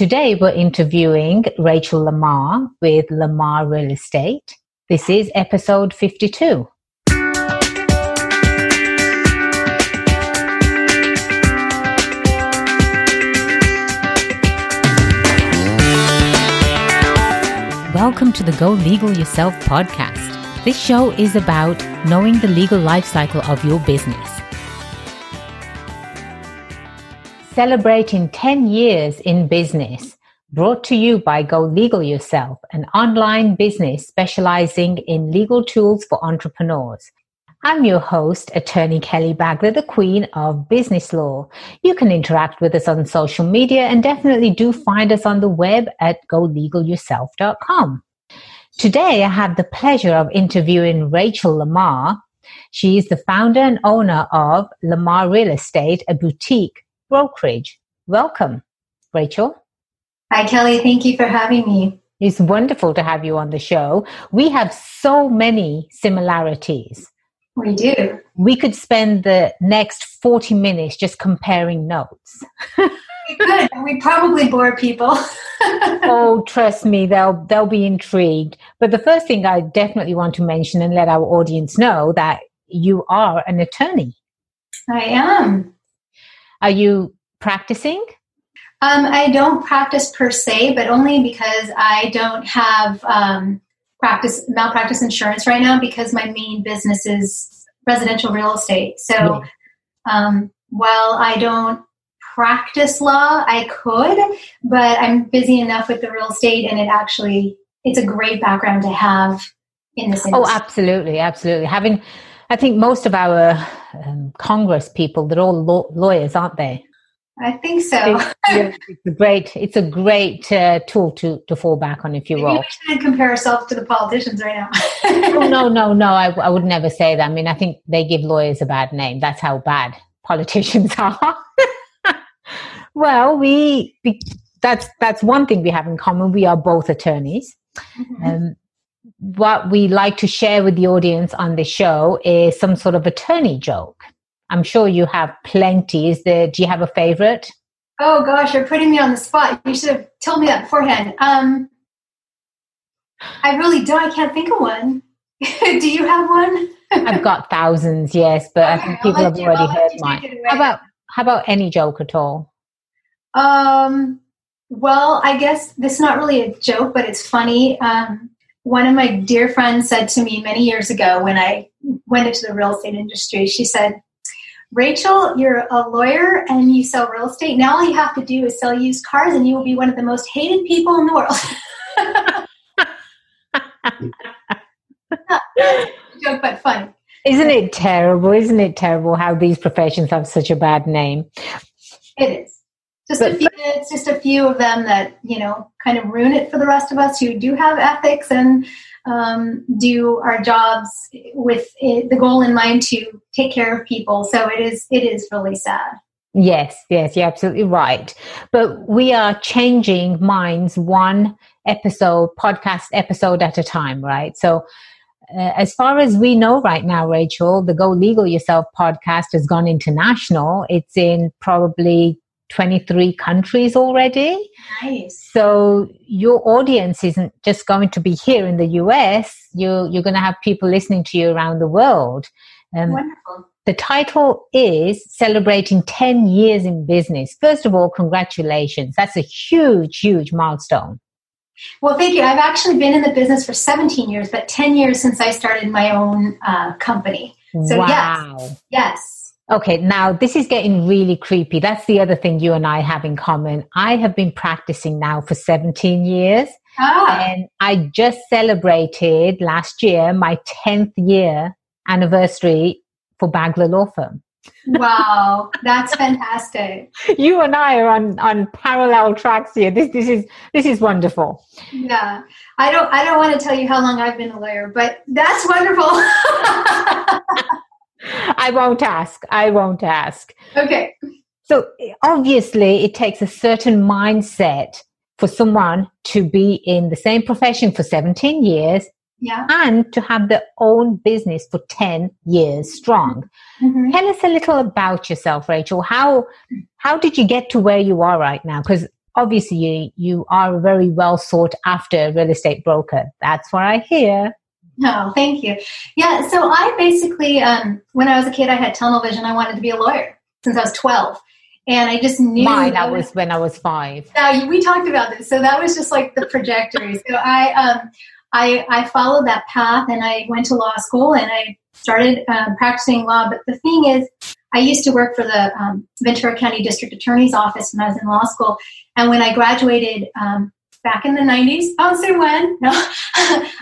Today we're interviewing Rachel LaMar with LaMar Real Estate. This is episode 52. Welcome to the Go Legal Yourself podcast. This show is about knowing the legal life cycle of your business. Celebrating 10 years in business, brought to you by Go Legal Yourself, an online business specializing in legal tools for entrepreneurs. I'm your host, Attorney Kelly Bagla, the Queen of Business Law. You can interact with us on social media and definitely do find us on the web at golegalyourself.com. Today, I have the pleasure of interviewing Rachel LaMar. She is the founder and owner of LaMar Real Estate, a boutique brokerage. Welcome, Rachel. Hi, Kelly. Thank you for having me. It's wonderful to have you on the show. We have so many similarities. We do. We could spend the next 40 minutes just comparing notes. we could. We probably bore people. oh, trust me, they'll they'll be intrigued. But the first thing I definitely want to mention and let our audience know that you are an attorney. I am. Are you practicing? Um, I don't practice per se, but only because I don't have um, practice malpractice insurance right now because my main business is residential real estate. So um, while I don't practice law, I could, but I'm busy enough with the real estate, and it actually it's a great background to have in this. Oh, industry. Oh, absolutely, absolutely. Having, I think most of our um, Congress people, they're all law- lawyers, aren't they? I think so. it's, it's a great, it's a great uh, tool to, to fall back on if you will. Shouldn't compare ourselves to the politicians right now. oh, no, no, no. I, I would never say that. I mean, I think they give lawyers a bad name. That's how bad politicians are. well, we, we, that's that's one thing we have in common. We are both attorneys. Mm-hmm. Um, what we like to share with the audience on the show is some sort of attorney joke. I'm sure you have plenty. Is there? Do you have a favorite? Oh gosh, you're putting me on the spot. You should have told me that beforehand. Um, I really don't. I can't think of one. do you have one? I've got thousands, yes, but okay, I think people have you, already heard mine. How about how about any joke at all? Um. Well, I guess this is not really a joke, but it's funny. Um, one of my dear friends said to me many years ago when I went into the real estate industry, she said, Rachel, you're a lawyer and you sell real estate. Now all you have to do is sell used cars and you will be one of the most hated people in the world. joke, but fun. Isn't it terrible? Isn't it terrible how these professions have such a bad name? It is. Just but, a few, it's just a few of them that, you know, kind of ruin it for the rest of us who do have ethics and um, do our jobs with it, the goal in mind to take care of people. So it is it is really sad. Yes, yes, you're absolutely right. But we are changing minds one episode, podcast episode at a time, right? So, uh, as far as we know right now, Rachel, the Go Legal Yourself podcast has gone international. It's in probably 23 countries already. Nice. So your audience isn't just going to be here in the US. You, you're going to have people listening to you around the world. Um, Wonderful. The title is Celebrating 10 Years in Business. First of all, congratulations. That's a huge, huge milestone. Well, thank you. I've actually been in the business for 17 years, but 10 years since I started my own uh, company. So, wow. yes. Yes. Okay, now this is getting really creepy. That's the other thing you and I have in common. I have been practicing now for 17 years. Ah. And I just celebrated last year my 10th year anniversary for Bagla Law Firm. wow, that's fantastic. you and I are on, on parallel tracks here. This this is this is wonderful. Yeah. I don't I don't want to tell you how long I've been a lawyer, but that's wonderful. I won't ask. I won't ask. Okay. So obviously, it takes a certain mindset for someone to be in the same profession for 17 years yeah. and to have their own business for 10 years strong. Mm-hmm. Tell us a little about yourself, Rachel. How, how did you get to where you are right now? Because obviously you, you are a very well sought after real estate broker. That's what I hear. No, oh, thank you. Yeah, so I basically, um, when I was a kid, I had tunnel vision. I wanted to be a lawyer since I was 12. And I just knew. Mine, that was, was when I was five. Now, we talked about this. So that was just like the trajectory. so I, um, I, I followed that path and I went to law school and I started um, practicing law. But the thing is, I used to work for the um, Ventura County District Attorney's Office when I was in law school. And when I graduated um, back in the 90s, I won't say when, no,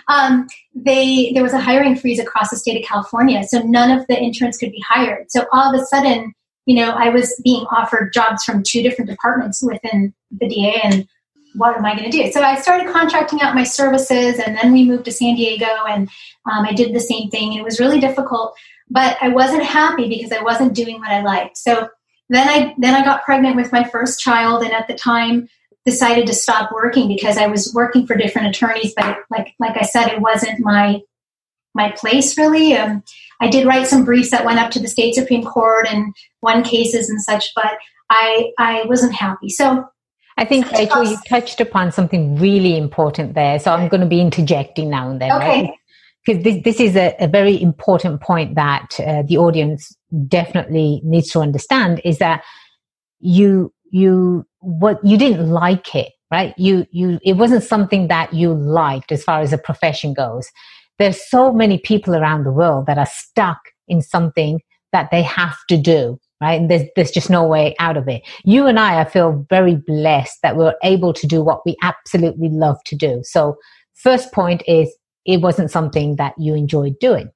um, they, there was a hiring freeze across the state of California. So none of the interns could be hired. So all of a sudden, you know, I was being offered jobs from two different departments within the DA and what am I going to do? So I started contracting out my services and then we moved to San Diego and um, I did the same thing. It was really difficult but I wasn't happy because I wasn't doing what I liked. So then I then I got pregnant with my first child, and at the time decided to stop working because I was working for different attorneys, but like like I said, it wasn't my my place really. Um, I did write some briefs that went up to the state supreme court and won cases and such, but I I wasn't happy. So I think Rachel, you touched upon something really important there. So I'm going to be interjecting now and then. Okay. Right? because this, this is a, a, very important point that uh, the audience definitely needs to understand is that you you what you didn't like it right? You you it wasn't something that you liked as far as a profession goes. There's so many people around the world that are stuck in something that they have to do right? And there's, there's just no way out of it. You and i i feel very blessed that we're able to do what we absolutely love to do. So first point is it wasn't something that you enjoyed doing?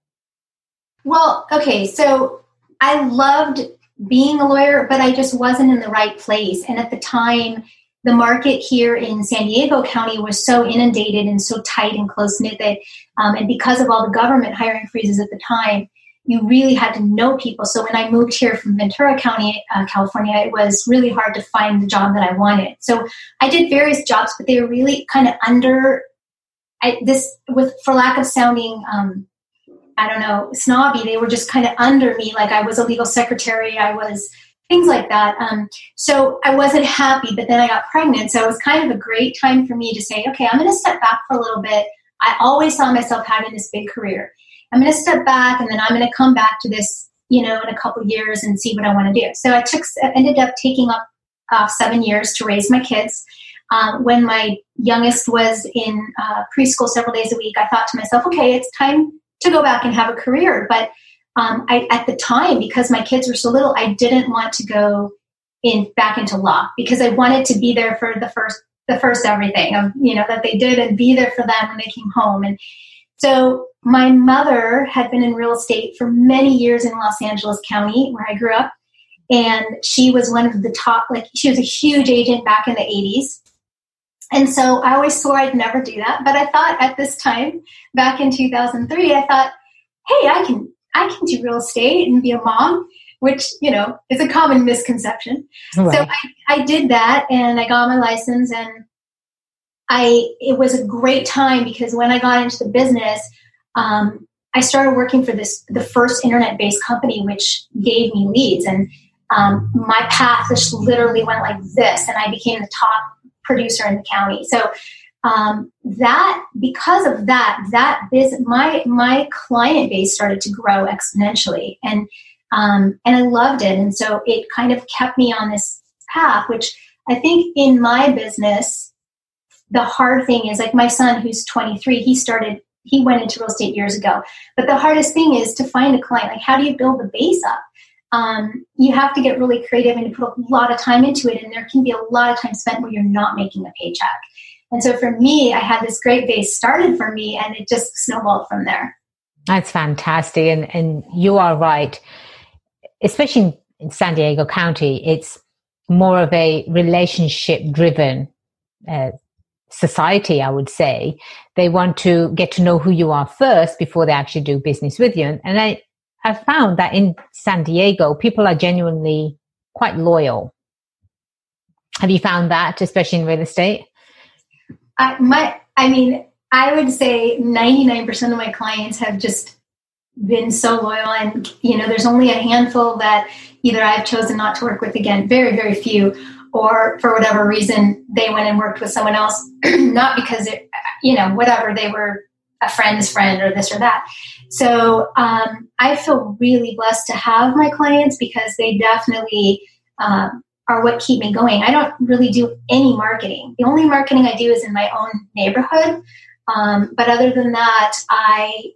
Well, okay, so I loved being a lawyer, but I just wasn't in the right place. And at the time, the market here in San Diego County was so inundated and so tight and close knit that, um, and because of all the government hiring freezes at the time, you really had to know people. So when I moved here from Ventura County, uh, California, it was really hard to find the job that I wanted. So I did various jobs, but they were really kind of under I, this with for lack of sounding um, I don't know snobby, they were just kind of under me. Like I was a legal secretary, I was things like that. Um, so I wasn't happy, but then I got pregnant, so it was kind of a great time for me to say, okay, I'm going to step back for a little bit. I always saw myself having this big career. I'm going to step back, and then I'm going to come back to this, you know, in a couple years and see what I want to do. So I took ended up taking up uh, seven years to raise my kids. Um, when my youngest was in uh, preschool several days a week, I thought to myself, okay, it's time to go back and have a career. But um, I, at the time, because my kids were so little, I didn't want to go in back into law because I wanted to be there for the first the first everything of you know that they did and be there for them when they came home. And so my mother had been in real estate for many years in Los Angeles County where I grew up. And she was one of the top like she was a huge agent back in the 80s and so I always swore I'd never do that. But I thought at this time, back in 2003, I thought, hey, I can I can do real estate and be a mom, which you know is a common misconception. Right. So I, I did that, and I got my license, and I it was a great time because when I got into the business, um, I started working for this the first internet based company, which gave me leads, and um, my path just literally went like this, and I became the top producer in the county. So um, that because of that, that biz, my my client base started to grow exponentially, and um, and I loved it, and so it kind of kept me on this path. Which I think in my business, the hard thing is like my son, who's 23, he started he went into real estate years ago, but the hardest thing is to find a client. Like, how do you build the base up? Um, you have to get really creative and put a lot of time into it. And there can be a lot of time spent where you're not making a paycheck. And so for me, I had this great base started for me and it just snowballed from there. That's fantastic. And, and you are right. Especially in San Diego County, it's more of a relationship driven uh, society, I would say. They want to get to know who you are first before they actually do business with you. And I, I've found that in San Diego, people are genuinely quite loyal. Have you found that, especially in real estate? I, my, I mean, I would say 99% of my clients have just been so loyal. And, you know, there's only a handful that either I've chosen not to work with again, very, very few, or for whatever reason they went and worked with someone else, not because it, you know, whatever they were a friend's friend or this or that. So um, I feel really blessed to have my clients because they definitely um, are what keep me going. I don't really do any marketing. The only marketing I do is in my own neighborhood. Um, but other than that, I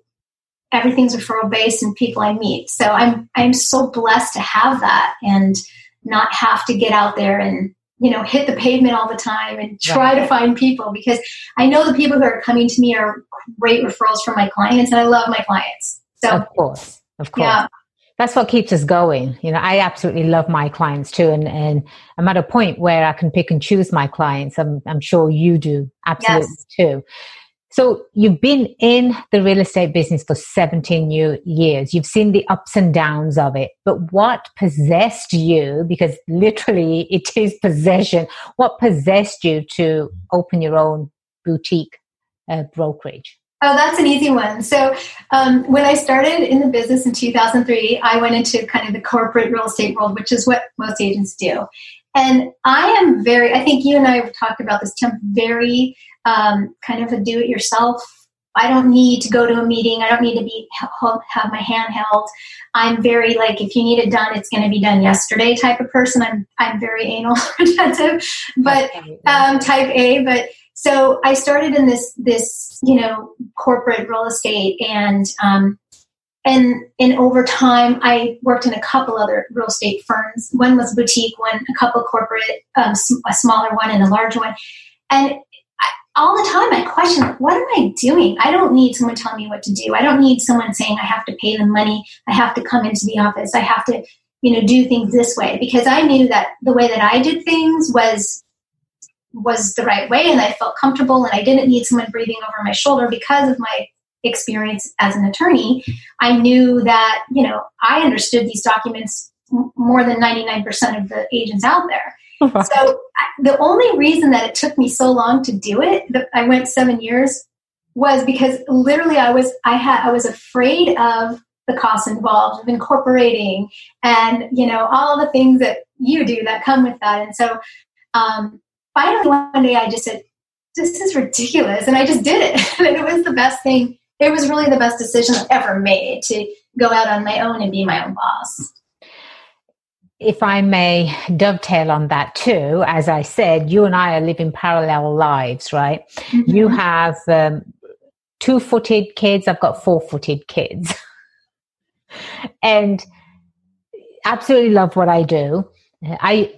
everything's referral based and people I meet. So I'm I'm so blessed to have that and not have to get out there and you know hit the pavement all the time and try right. to find people because I know the people who are coming to me are great referrals from my clients and I love my clients. So of course, of course. Yeah. That's what keeps us going. You know, I absolutely love my clients too, and, and I'm at a point where I can pick and choose my clients. I'm, I'm sure you do absolutely yes. too. So you've been in the real estate business for 17 years. You've seen the ups and downs of it. But what possessed you, because literally it is possession, what possessed you to open your own boutique uh, brokerage? Oh, that's an easy one. So, um, when I started in the business in 2003, I went into kind of the corporate real estate world, which is what most agents do. And I am very, I think you and I have talked about this, Tim, very um, kind of a do it yourself. I don't need to go to a meeting. I don't need to be have my hand held. I'm very like if you need it done, it's going to be done yesterday type of person. I'm I'm very anal retentive, but um, type A. But so I started in this this you know corporate real estate and um, and and over time I worked in a couple other real estate firms. One was boutique, one a couple corporate, um, a smaller one and a large one. And all the time I questioned what am I doing? I don't need someone telling me what to do. I don't need someone saying I have to pay them money. I have to come into the office. I have to, you know, do things this way because I knew that the way that I did things was was the right way and I felt comfortable and I didn't need someone breathing over my shoulder because of my experience as an attorney. I knew that, you know, I understood these documents more than 99% of the agents out there. so the only reason that it took me so long to do it, I went seven years, was because literally I was I had I was afraid of the costs involved of incorporating and you know all the things that you do that come with that. And so um, finally one day I just said, "This is ridiculous," and I just did it, and it was the best thing. It was really the best decision I've ever made to go out on my own and be my own boss if I may dovetail on that too, as I said, you and I are living parallel lives, right? Mm-hmm. You have um, two footed kids, I've got four footed kids. and absolutely love what I do. I,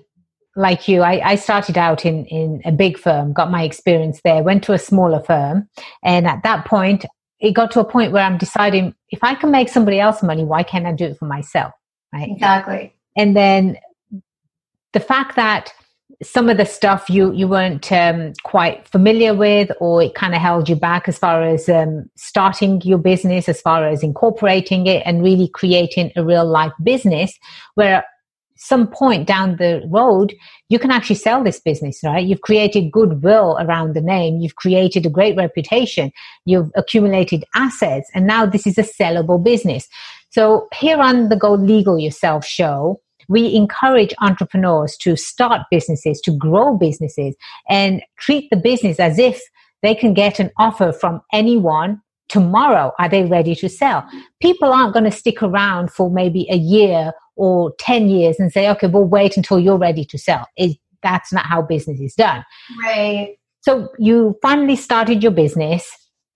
like you, I, I started out in, in a big firm, got my experience there, went to a smaller firm. And at that point, it got to a point where I'm deciding if I can make somebody else money, why can't I do it for myself? Right. Exactly and then the fact that some of the stuff you you weren't um, quite familiar with or it kind of held you back as far as um, starting your business as far as incorporating it and really creating a real life business where some point down the road you can actually sell this business right? You've created goodwill around the name. You've created a great reputation. You've accumulated assets. And now this is a sellable business. So here on the go legal yourself show we encourage entrepreneurs to start businesses, to grow businesses, and treat the business as if they can get an offer from anyone tomorrow. Are they ready to sell? People aren't going to stick around for maybe a year or 10 years and say, okay, we'll wait until you're ready to sell. It, that's not how business is done. Right. So you finally started your business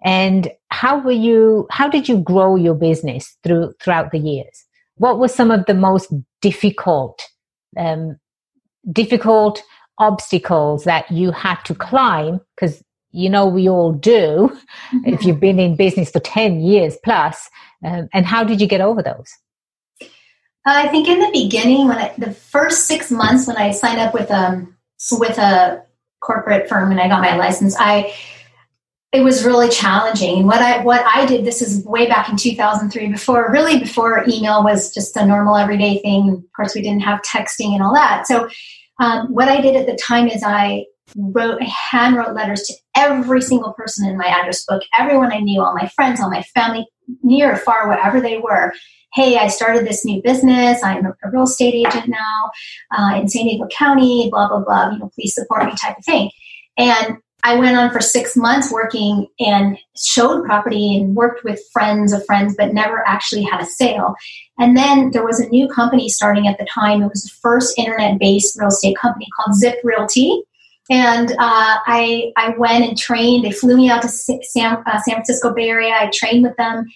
and how were you how did you grow your business through throughout the years what were some of the most difficult um, difficult obstacles that you had to climb because you know we all do mm-hmm. if you've been in business for 10 years plus um, and how did you get over those i think in the beginning when I, the first six months when i signed up with um with a corporate firm and i got my license i it was really challenging. And what I what I did, this is way back in 2003, before really before email was just a normal everyday thing. Of course, we didn't have texting and all that. So um, what I did at the time is I wrote hand wrote letters to every single person in my address book, everyone I knew, all my friends, all my family, near or far, wherever they were, hey, I started this new business. I'm a real estate agent now uh, in San Diego County, blah, blah, blah, you know, please support me type of thing. And I went on for six months working and showed property and worked with friends of friends, but never actually had a sale. And then there was a new company starting at the time. It was the first internet based real estate company called Zip Realty. And uh, I, I went and trained. They flew me out to San, uh, San Francisco Bay Area. I trained with them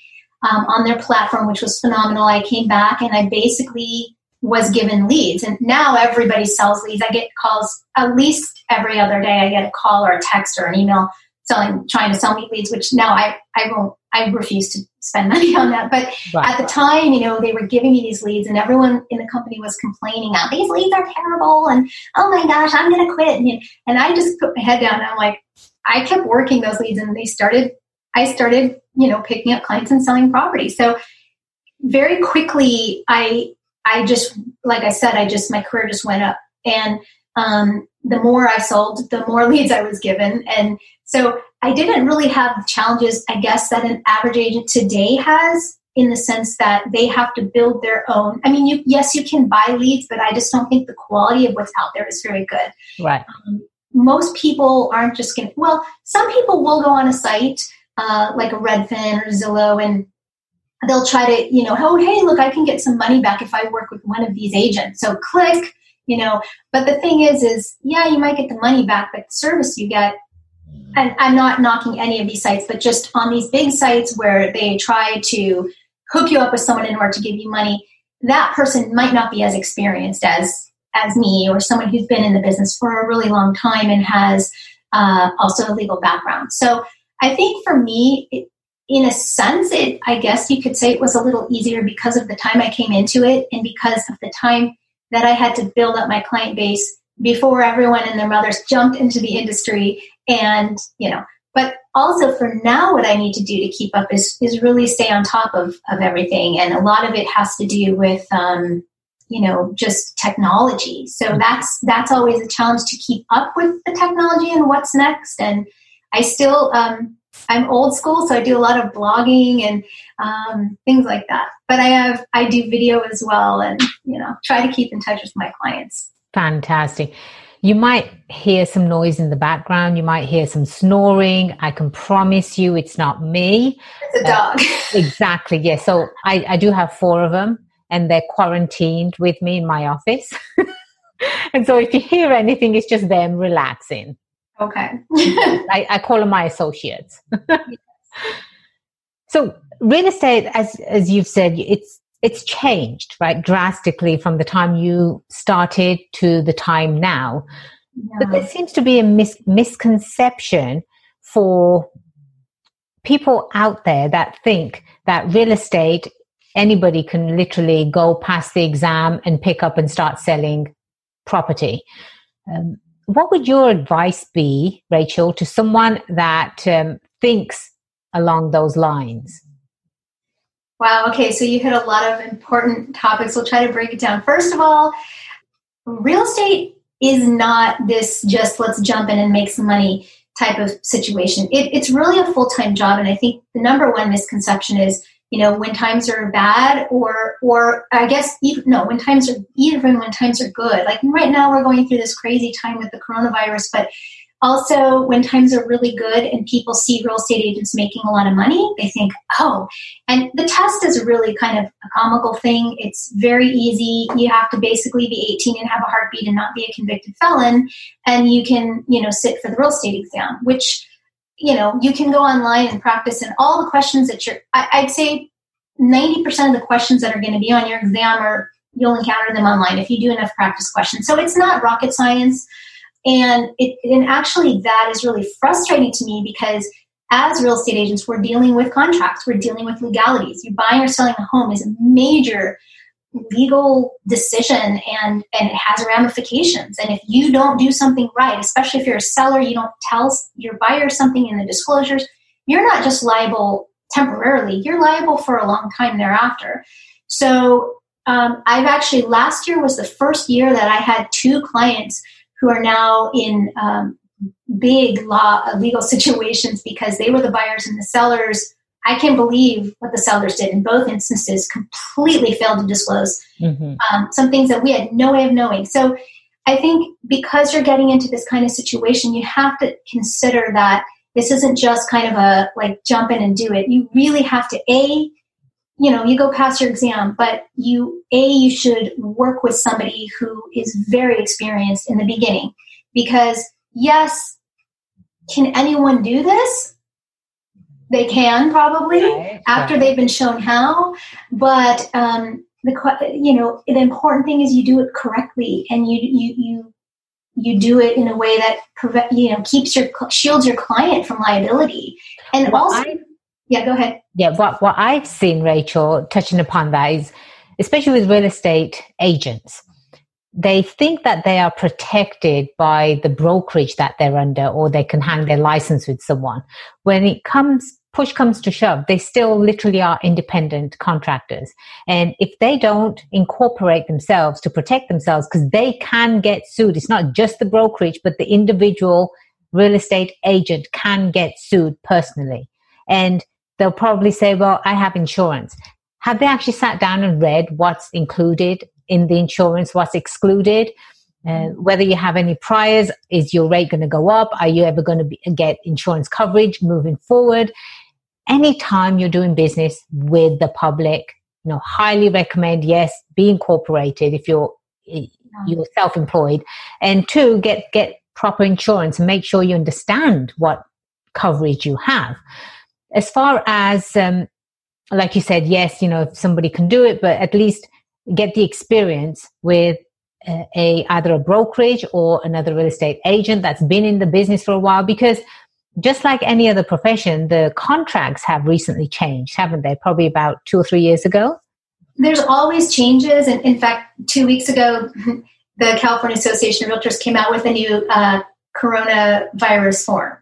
um, on their platform, which was phenomenal. I came back and I basically was given leads. And now everybody sells leads. I get calls at least every other day. I get a call or a text or an email selling, trying to sell me leads, which now I, I won't, I refuse to spend money on that. But right. at the time, you know, they were giving me these leads and everyone in the company was complaining, oh, these leads are terrible. And oh my gosh, I'm going to quit. And, and I just put my head down and I'm like, I kept working those leads and they started, I started, you know, picking up clients and selling property. So very quickly, I, I just, like I said, I just, my career just went up. And um, the more I sold, the more leads I was given. And so I didn't really have challenges, I guess, that an average agent today has in the sense that they have to build their own. I mean, you, yes, you can buy leads, but I just don't think the quality of what's out there is very good. Right. Um, most people aren't just going to, well, some people will go on a site uh, like a Redfin or Zillow and they'll try to, you know, oh, hey, look, I can get some money back if I work with one of these agents. So click, you know. But the thing is, is yeah, you might get the money back, but the service you get, and I'm not knocking any of these sites, but just on these big sites where they try to hook you up with someone in order to give you money, that person might not be as experienced as as me or someone who's been in the business for a really long time and has uh, also a legal background. So I think for me, it, in a sense, it I guess you could say it was a little easier because of the time I came into it and because of the time that I had to build up my client base before everyone and their mothers jumped into the industry and you know but also for now what i need to do to keep up is is really stay on top of of everything. And a lot of it has to do with um, you know just technology. So mm-hmm. that's that's always a challenge to keep up with the technology and what's next. And i still um, I'm old school, so I do a lot of blogging and um, things like that. But I have I do video as well, and you know try to keep in touch with my clients. Fantastic. You might hear some noise in the background. You might hear some snoring. I can promise you, it's not me. It's a dog. Uh, exactly. Yeah. So I, I do have four of them, and they're quarantined with me in my office. and so if you hear anything, it's just them relaxing. Okay. I, I call them my associates. so real estate, as as you've said, it's it's changed right drastically from the time you started to the time now. Yeah. But there seems to be a mis- misconception for people out there that think that real estate anybody can literally go past the exam and pick up and start selling property. Um, what would your advice be, Rachel, to someone that um, thinks along those lines? Wow, okay, so you hit a lot of important topics. We'll try to break it down. First of all, real estate is not this just let's jump in and make some money type of situation. It, it's really a full time job. And I think the number one misconception is you know when times are bad or or i guess even no when times are even when times are good like right now we're going through this crazy time with the coronavirus but also when times are really good and people see real estate agents making a lot of money they think oh and the test is really kind of a comical thing. It's very easy. You have to basically be 18 and have a heartbeat and not be a convicted felon and you can you know sit for the real estate exam which you know, you can go online and practice and all the questions that you're, I, would say 90% of the questions that are going to be on your exam are, you'll encounter them online if you do enough practice questions. So it's not rocket science. And it, and actually that is really frustrating to me because as real estate agents, we're dealing with contracts, we're dealing with legalities. You're buying or selling a home is a major legal decision and and it has ramifications. And if you don't do something right especially if you're a seller you don't tell your buyer something in the disclosures you're not just liable temporarily. You're liable for a long time thereafter. So um, i've actually last year was the first year that i had two clients who are now in um, big law uh, legal situations because they were the buyers and the sellers I can't believe what the sellers did in both instances, completely failed to disclose mm-hmm. um, some things that we had no way of knowing. So I think because you're getting into this kind of situation, you have to consider that this isn't just kind of a like jump in and do it. You really have to a you know you go past your exam but you a you should work with somebody who is very experienced in the beginning because yes can anyone do this they can probably right. after they've been shown how but um, the you know the important thing is you do it correctly and you you you you do it in a way that prevent you know keeps your shields your client from liability. And well, also I, yeah go ahead. Yeah what what i've seen rachel touching upon that is especially with real estate agents they think that they are protected by the brokerage that they're under or they can hang their license with someone. When it comes push comes to shove, they still literally are independent contractors. And if they don't incorporate themselves to protect themselves, because they can get sued, it's not just the brokerage, but the individual real estate agent can get sued personally. And they'll probably say, well, I have insurance. Have they actually sat down and read what's included in the insurance, what's excluded? Uh, whether you have any priors, is your rate going to go up? Are you ever going to get insurance coverage moving forward? Anytime you're doing business with the public, you know, highly recommend, yes, be incorporated if you're, you're self-employed and two, get, get proper insurance and make sure you understand what coverage you have. As far as, um, like you said, yes, you know, if somebody can do it, but at least get the experience with a, a either a brokerage or another real estate agent that's been in the business for a while because just like any other profession, the contracts have recently changed, haven't they? Probably about two or three years ago. There's always changes. And in fact, two weeks ago, the California Association of Realtors came out with a new uh, coronavirus form.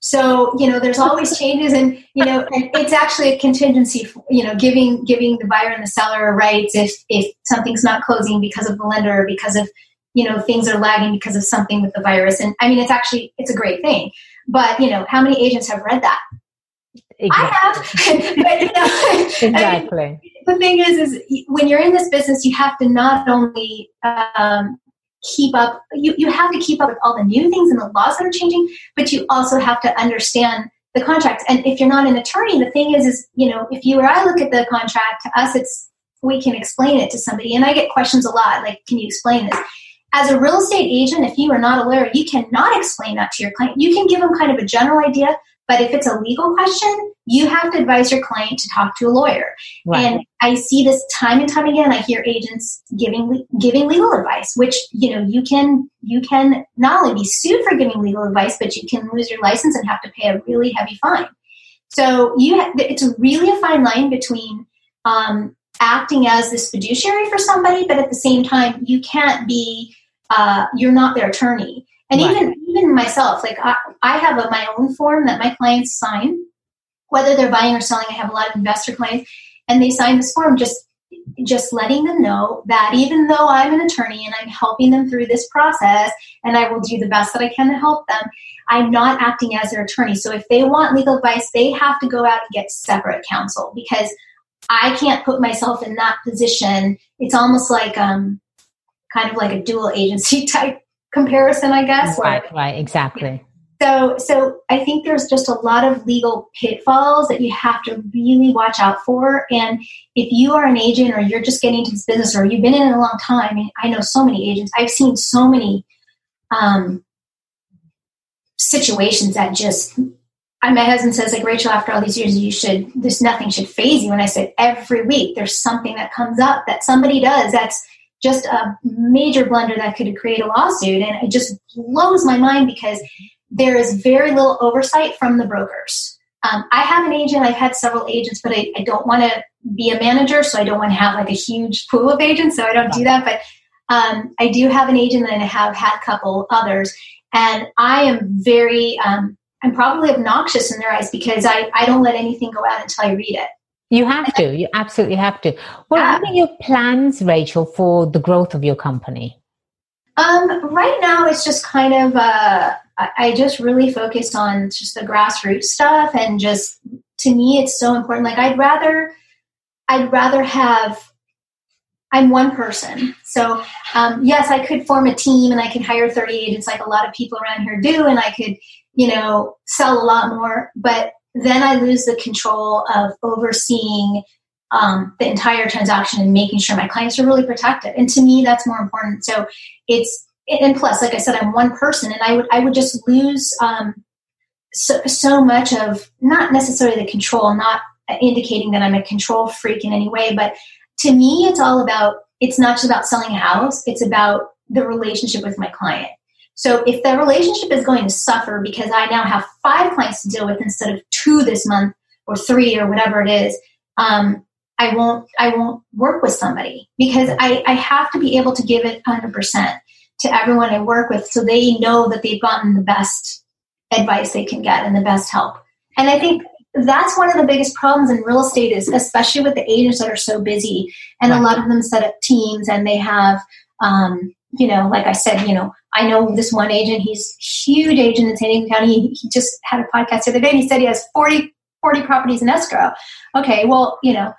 So you know, there's always changes, and you know, it's actually a contingency. For, You know, giving giving the buyer and the seller rights if if something's not closing because of the lender, or because of you know things are lagging because of something with the virus. And I mean, it's actually it's a great thing. But you know, how many agents have read that? Exactly. I have. but, you know, exactly. I mean, the thing is, is when you're in this business, you have to not only um, keep up. You you have to keep up with all the new things and the laws that are changing, but you also have to understand the contracts. And if you're not an attorney, the thing is, is you know, if you or I look at the contract, to us, it's we can explain it to somebody. And I get questions a lot, like, "Can you explain this?" As a real estate agent, if you are not a lawyer, you cannot explain that to your client. You can give them kind of a general idea, but if it's a legal question, you have to advise your client to talk to a lawyer. Right. And I see this time and time again. I hear agents giving giving legal advice, which you know you can you can not only be sued for giving legal advice, but you can lose your license and have to pay a really heavy fine. So you ha- it's really a fine line between um, acting as this fiduciary for somebody, but at the same time, you can't be, uh, you're not their attorney. And right. even even myself, like I, I have a, my own form that my clients sign, whether they're buying or selling. I have a lot of investor clients, and they sign this form just just letting them know that even though I'm an attorney and I'm helping them through this process, and I will do the best that I can to help them, I'm not acting as their attorney. So if they want legal advice, they have to go out and get separate counsel because I can't put myself in that position. It's almost like um, kind of like a dual agency type comparison, I guess. Right, right, exactly. So, so I think there's just a lot of legal pitfalls that you have to really watch out for. And if you are an agent or you're just getting into this business or you've been in it a long time, I, mean, I know so many agents. I've seen so many um, situations that just My husband says like rachel after all these years you should there's nothing should phase you. And i said every week there's something that comes up that somebody does that's just a major blunder that could create a lawsuit. And it just blows my mind because there is very little oversight from the brokers. Um, i have an agent i've had several agents but i, I don't want to be a manager so i don't want to have like a huge pool of agents so i don't do that. But um, i do have an agent and i have had a couple others. And i am very um, I'm probably obnoxious in their eyes because I, I don't let anything go out until I read it. You have to. You absolutely have to. What yeah. are your plans, Rachel, for the growth of your company? Um, right now, it's just kind of, uh, I just really focus on just the grassroots stuff and just to me it's so important like i'd rather i'd rather have i'm one person so um, yes i could form a team and i could hire 30 agents like a lot of people around here do and i could you know sell a lot more but then i lose the control of overseeing um, the entire transaction and making sure my clients are really protected and to me that's more important so it's and plus like i said i'm one person and i would i would just lose um, so, so much of not necessarily the control, not indicating that I'm a control freak in any way, but to me, it's all about, it's not just about selling a house, it's about the relationship with my client. So if the relationship is going to suffer because I now have five clients to deal with instead of two this month or three or whatever it is, um, I won't I won't work with somebody because I, I have to be able to give it 100% to everyone I work with so they know that they've gotten the best advice they can get and the best help. And I think that's one of the biggest problems in real estate is especially with the agents that are so busy and right. a lot of them set up teams and they have um, you know like i said you know i know this one agent he's huge agent in san diego county. He just had a podcast the other day and he said he has 40 40 properties in escrow. Okay well you know.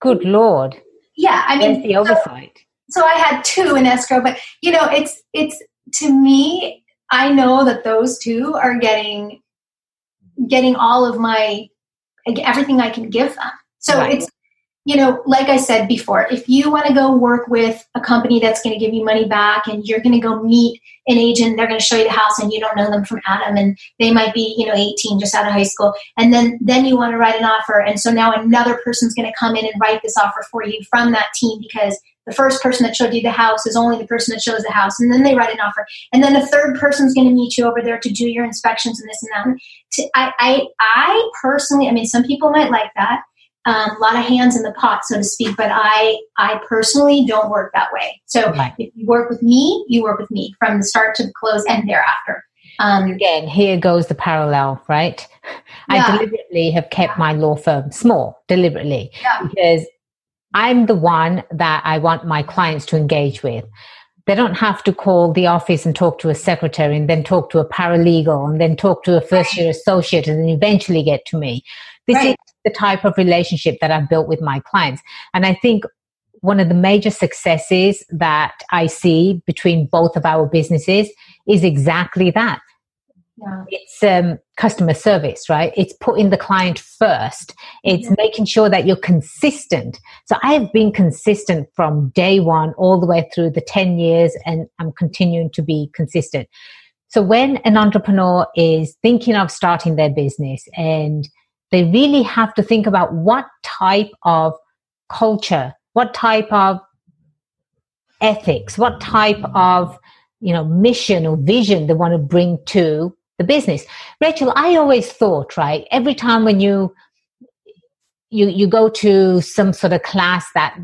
Good lord. Yeah i mean There's the oversight. So, so i had two in escrow but you know it's it's to me I know that those two are getting getting all of my everything I can give them. So right. it's you know, like I said before, if you want to go work with a company that's going to give you money back and you're going to go meet an agent, they're going to show you the house and you don't know them from Adam and they might be, you know, 18 just out of high school. And then, then you want to write an offer. And so now another person's going to come in and write this offer for you from that team because the first person that showed you the house is only the person that shows the house and then they write an offer and then the third person's going to meet you over there to do your inspections and this and that I, I, I personally i mean some people might like that um, a lot of hands in the pot so to speak but i i personally don't work that way so right. if you work with me you work with me from the start to the close and thereafter um, Again, here goes the parallel, right? Yeah. I deliberately have kept yeah. my law firm small, deliberately, yeah. because I'm the one that I want my clients to engage with. They don't have to call the office and talk to a secretary and then talk to a paralegal and then talk to a first year associate and then eventually get to me. This right. is the type of relationship that I've built with my clients. And I think one of the major successes that I see between both of our businesses is exactly that. Yeah. It's um, customer service, right? It's putting the client first. It's yeah. making sure that you're consistent. So I have been consistent from day one all the way through the 10 years and I'm continuing to be consistent. So when an entrepreneur is thinking of starting their business and they really have to think about what type of culture, what type of ethics, what type of you know mission or vision they want to bring to the business. Rachel, I always thought, right, every time when you you you go to some sort of class that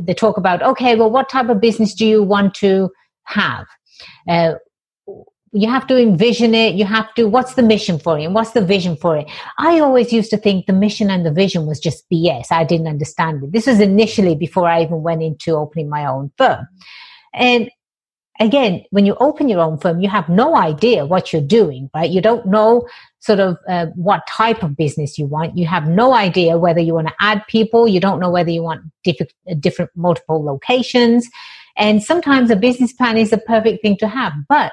they talk about, okay, well, what type of business do you want to have? Uh, you have to envision it. You have to, what's the mission for it? And what's the vision for it? I always used to think the mission and the vision was just BS. I didn't understand it. This was initially before I even went into opening my own firm. And again, when you open your own firm, you have no idea what you're doing, right? You don't know sort of uh, what type of business you want. You have no idea whether you want to add people. You don't know whether you want diff- different multiple locations. And sometimes a business plan is a perfect thing to have. But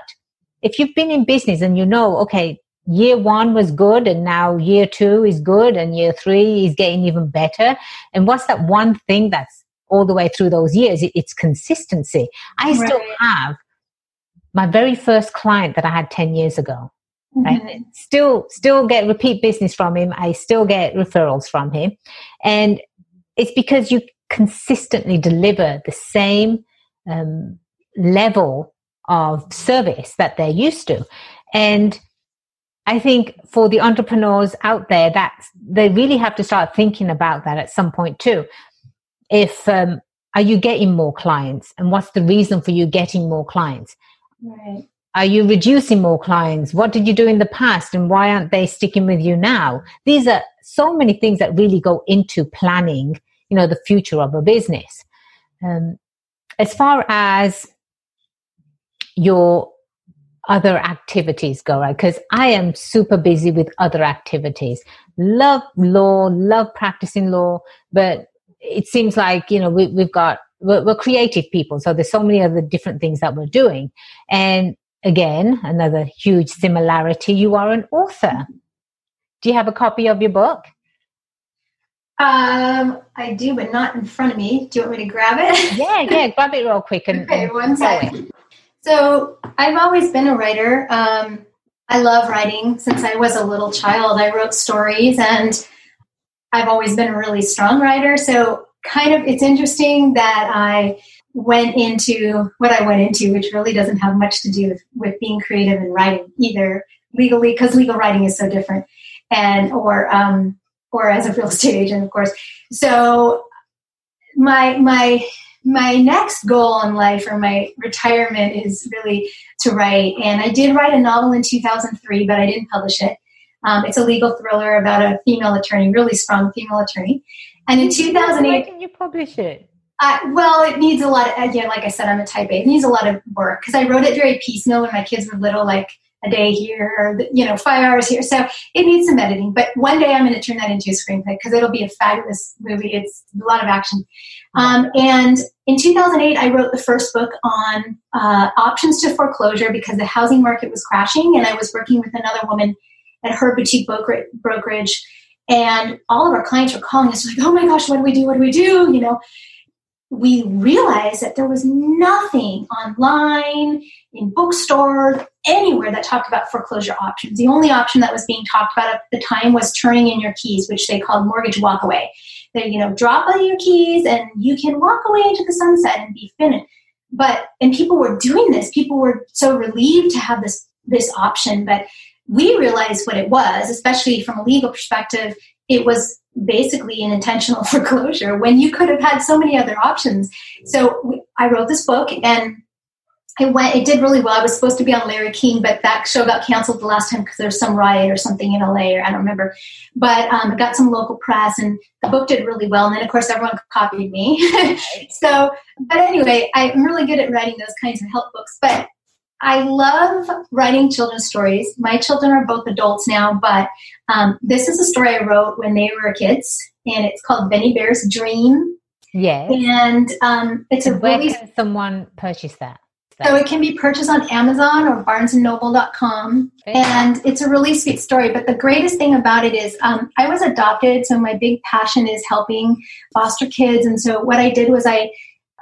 if you've been in business and you know, okay, year one was good and now year two is good and year three is getting even better. And what's that one thing that's all the way through those years. It's consistency. I right. still have my very first client that I had 10 years ago. Mm-hmm. Still, still get repeat business from him. I still get referrals from him. And it's because you consistently deliver the same um, level of service that they're used to. And I think for the entrepreneurs out there, that they really have to start thinking about that at some point too. If um, are you getting more clients and what's the reason for you getting more clients? Right. Are you reducing more clients? What did you do in the past and why aren't they sticking with you now? These are so many things that really go into planning you know the future of a business. Um, as far as your other activities go, right? Because I am super busy with other activities. Love law, love practicing law, but it seems like, you know, we, have got, we're, we're creative people. So there's so many other different things that we're doing. And again, another huge similarity. You are an author. Do you have a copy of your book? Um, I do, but not in front of me. Do you want me to grab it? yeah, yeah, grab it real quick and okay, one second. So I've always been a writer. Um, I love writing since I was a little child. I wrote stories, and I've always been a really strong writer. So kind of, it's interesting that I went into what I went into, which really doesn't have much to do with, with being creative and writing either legally, because legal writing is so different, and or um, or as a real estate agent, of course. So my my my next goal in life or my retirement is really to write. And I did write a novel in 2003, but I didn't publish it. Um, it's a legal thriller about a female attorney, really strong female attorney. And in 2008, why didn't you publish it? Uh, well, it needs a lot. Of, again, like I said, I'm a type A. It needs a lot of work because I wrote it very piecemeal when my kids were little, like a day here, or, you know, five hours here. So it needs some editing. But one day I'm going to turn that into a screenplay because it'll be a fabulous movie. It's a lot of action. Um, and in 2008, I wrote the first book on uh, options to foreclosure because the housing market was crashing, and I was working with another woman at her boutique brokerage. And all of our clients were calling us like, "Oh my gosh, what do we do? What do we do?" You know, we realized that there was nothing online, in bookstores, anywhere that talked about foreclosure options. The only option that was being talked about at the time was turning in your keys, which they called mortgage walkaway. They, you know, drop all your keys and you can walk away into the sunset and be finished. But and people were doing this. People were so relieved to have this this option, but we realized what it was, especially from a legal perspective. It was basically an intentional foreclosure when you could have had so many other options. So we, I wrote this book and it went it did really well. I was supposed to be on larry king but that show got canceled the last time because there was some riot or something in la or i don't remember. But um, it got some local press and the book did really well. And then of course everyone copied me. So but anyway i'm really good at writing those kinds of help books. But I love writing children's stories. My children are both adults now, but um, this is a story I wrote when they were kids, and it's called Bennie Bear's Dream. Yes. And um, it's a Where really. can someone purchase that? So it can be purchased on Amazon or barnesandnoble.com. And it's a really sweet story. But the greatest thing about it is um, I was adopted, so my big passion is helping foster kids. And so what I did was I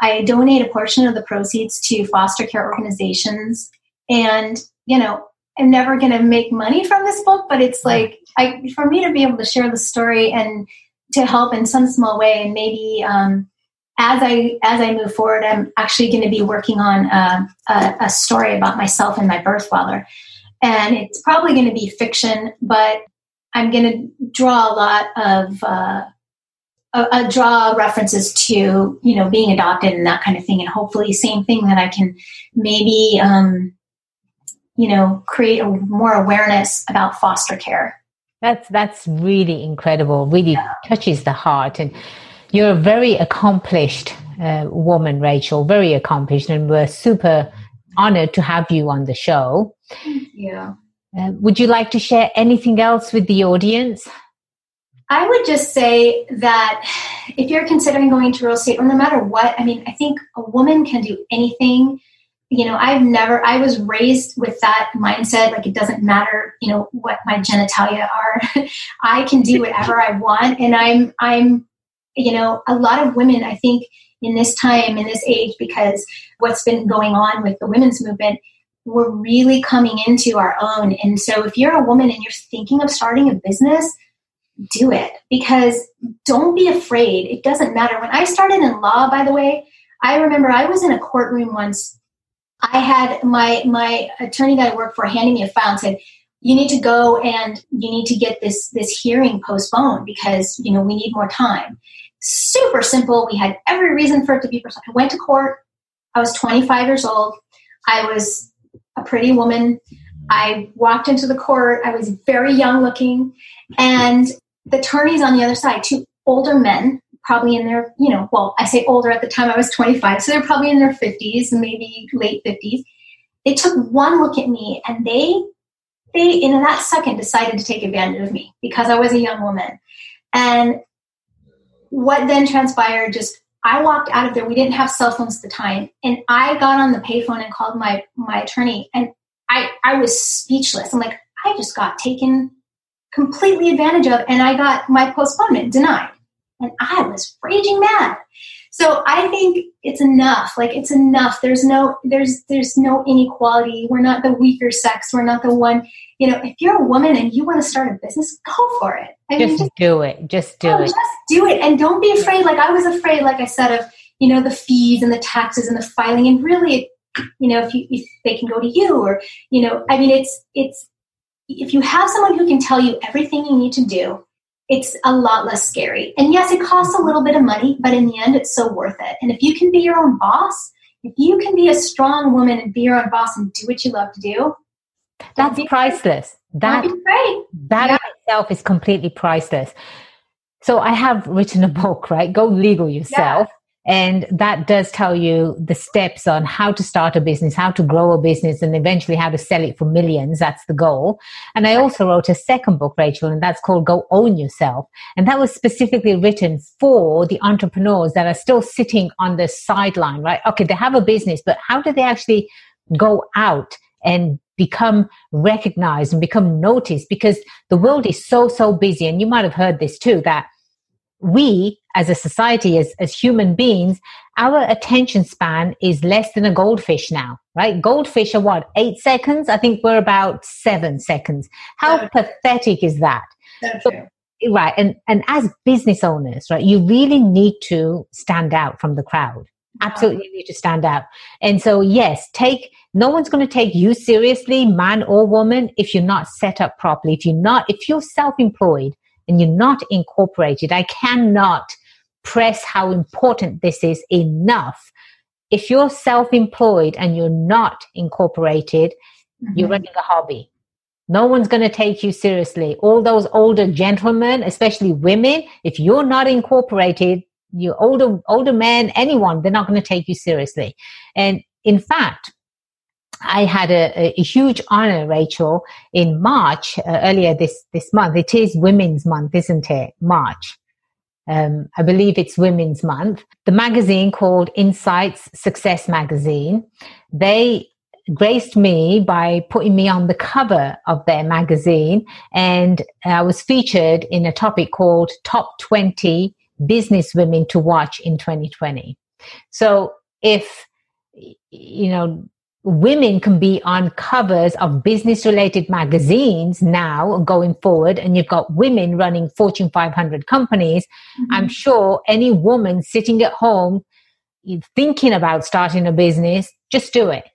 I donate a portion of the proceeds to foster care organizations. And, you know, I'm never going to make money from this book, but it's like I, for me to be able to share the story and to help in some small way, and maybe um, as I as I move forward, I'm actually going to be working on a, a, a, story about myself and my birth father, and it's probably going to be fiction, but I'm going to draw a lot of uh, a, draw references to you know being adopted and that kind of thing, and hopefully same thing that I can maybe um, you know create a, more awareness about foster care. That's that's really incredible. Really yeah. touches the heart and you're a very accomplished uh, woman, Rachel, very accomplished, and we're super honored to have you on the show. Yeah. Uh, would you like to share anything else with the audience? I would just say that if you're considering going into real estate, or no matter what, I mean, I think a woman can do anything. You know, I've never, I was raised with that mindset, like it doesn't matter, you know, what my genitalia are. I can do whatever I want. And I'm, I'm you know, a lot of women, I think, in this time, in this age, because what's been going on with the women's movement, we're really coming into our own. And so, if you're a woman and you're thinking of starting a business, do it because don't be afraid. It doesn't matter. When I started in law, by the way, I remember I was in a courtroom once. I had my my attorney that I worked for handing me a file and said, "You need to go and you need to get this this hearing postponed because you know we need more time." super simple. We had every reason for it to be. Postponed. I went to court. I was 25 years old. I was a pretty woman. I walked into the court. I was very young looking. And the attorneys on the other side, two older men, probably in their, you know, well, I say older at the time I was 25, so they're probably in their 50s, maybe late 50s. they took one look at me and they they in that second decided to take advantage of me because I was a young woman. And what then transpired just I walked out of there. We didn't have cell phones at the time, and I got on the payphone and called my my attorney, and I I was speechless. I'm like, I just got taken completely advantage of, and I got my postponement denied, and I was raging mad. So I think it's enough. Like it's enough. There's no there's there's no inequality. We're not the weaker sex. We're not the one. You know, if you're a woman and you want to start a business, go for it. I just, mean, just do it. Just do oh, it. Just do it, and don't be afraid. Like I was afraid, like I said, of you know the fees and the taxes and the filing, and really, you know, if you if they can go to you or you know, I mean, it's it's if you have someone who can tell you everything you need to do it's a lot less scary. And yes, it costs a little bit of money, but in the end, it's so worth it. And if you can be your own boss, if you can be a strong woman and be your own boss and do what you love to do, that's priceless. That, that yeah. itself is completely priceless. So I have written a book, right? Go legal yourself. And that does tell you the steps on how to start a business, how to grow a business, and eventually how to sell it for millions. That's the goal. And I also wrote a second book, Rachel, and that's called Go Own Yourself. And that was specifically written for the entrepreneurs that are still sitting on the sideline, right? Okay, they have a business, but how do they actually go out and become recognized and become noticed? Because the world is so, so busy. And you might have heard this too, that we as a society, as, as human beings, our attention span is less than a goldfish now, right? Goldfish are what, eight seconds? I think we're about seven seconds. How pathetic is that? So, right. And, and as business owners, right, you really need to stand out from the crowd. Uh-huh. Absolutely need to stand out. And so, yes, take, no one's going to take you seriously, man or woman, if you're not set up properly. If you're not, if you're self-employed, and you're not incorporated, I cannot press how important this is enough. If you're self employed and you're not incorporated, mm-hmm. you're running a hobby. No one's going to take you seriously. All those older gentlemen, especially women, if you're not incorporated, you older older men, anyone, they're not going to take you seriously. And in fact, I had a, a, huge honor, Rachel, in March uh, earlier this this month. It is Women's Month, isn't it? March. Um, I believe it's Women's Month. The magazine called Insight Success Magazine. They graced me by putting me on the cover of their magazine, and I was featured in a topic called Top 20 Business Women to Watch in 2020. So if you know women can be on covers of business related magazines now going forward and you've got women running fortune 500 companies. Mm-hmm. i'm sure any woman sitting at home thinking about starting a business just do it.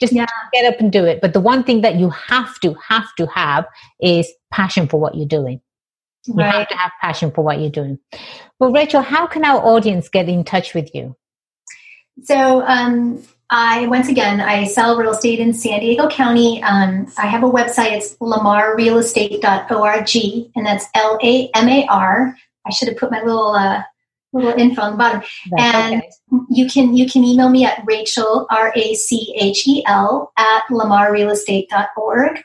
Just yeah. get up and do it. But the one thing that you have to have to have is passion for what you're doing. You have to have passion for what you're doing. Well rachel how can our audience get in touch with you? So um I once again I sell real estate in San Diego County. Um, I have a website. It's lamarrealestate.org, and that's L A M A R. I should have put my little uh, little info on the bottom. That's and okay. you can you can email me at Rachel R A C H E L at lamarrealestate.org.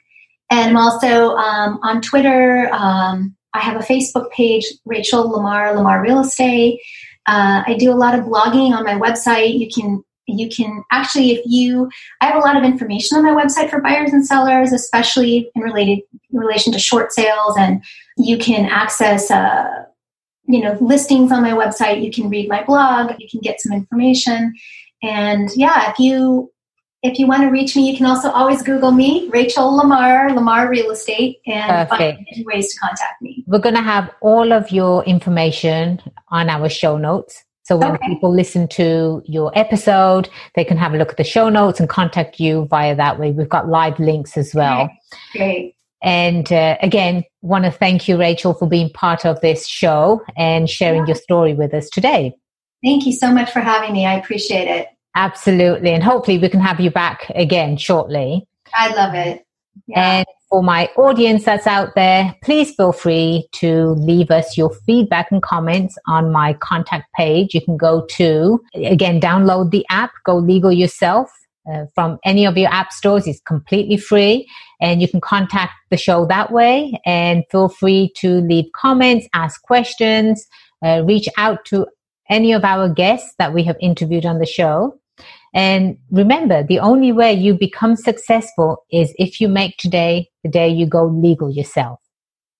And I'm also um, on Twitter. Um, I have a Facebook page, Rachel LaMar LaMar Real Estate. Uh, I do a lot of blogging on my website. You can you can actually if you i have a lot of information on my website for buyers and sellers especially in related in relation to short sales and you can access uh, you know listings on my website. You can read my blog. You can get some information. And yeah if you if you want to reach me you can also always google me rachel lamar lamar real estate and Perfect. find ways to contact me. We're going to have all of your information on our show notes so when okay. people listen to your episode, they can have a look at the show notes and contact you via that way. We've got live links as well. Great. And uh, again, want to thank you, Rachel, for being part of this show and sharing yeah. your story with us today. Thank you so much for having me. I appreciate it. Absolutely. And hopefully we can have you back again shortly. I love it. Yeah. And for my audience that's out there, please feel free to leave us your feedback and comments on my contact page. You can go to, again, download the app, go legal yourself. uh, from any of your app stores. It's completely free and you can contact the show that way and feel free to leave comments, ask questions, uh, reach out to any of our guests that we have interviewed on the show. And remember, the only way you become successful is if you make today the day you go legal yourself.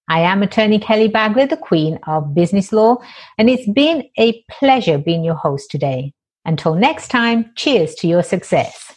I am attorney Kelly Bagla, the queen of business law, and it's been a pleasure being your host today. Until next time, cheers to your success.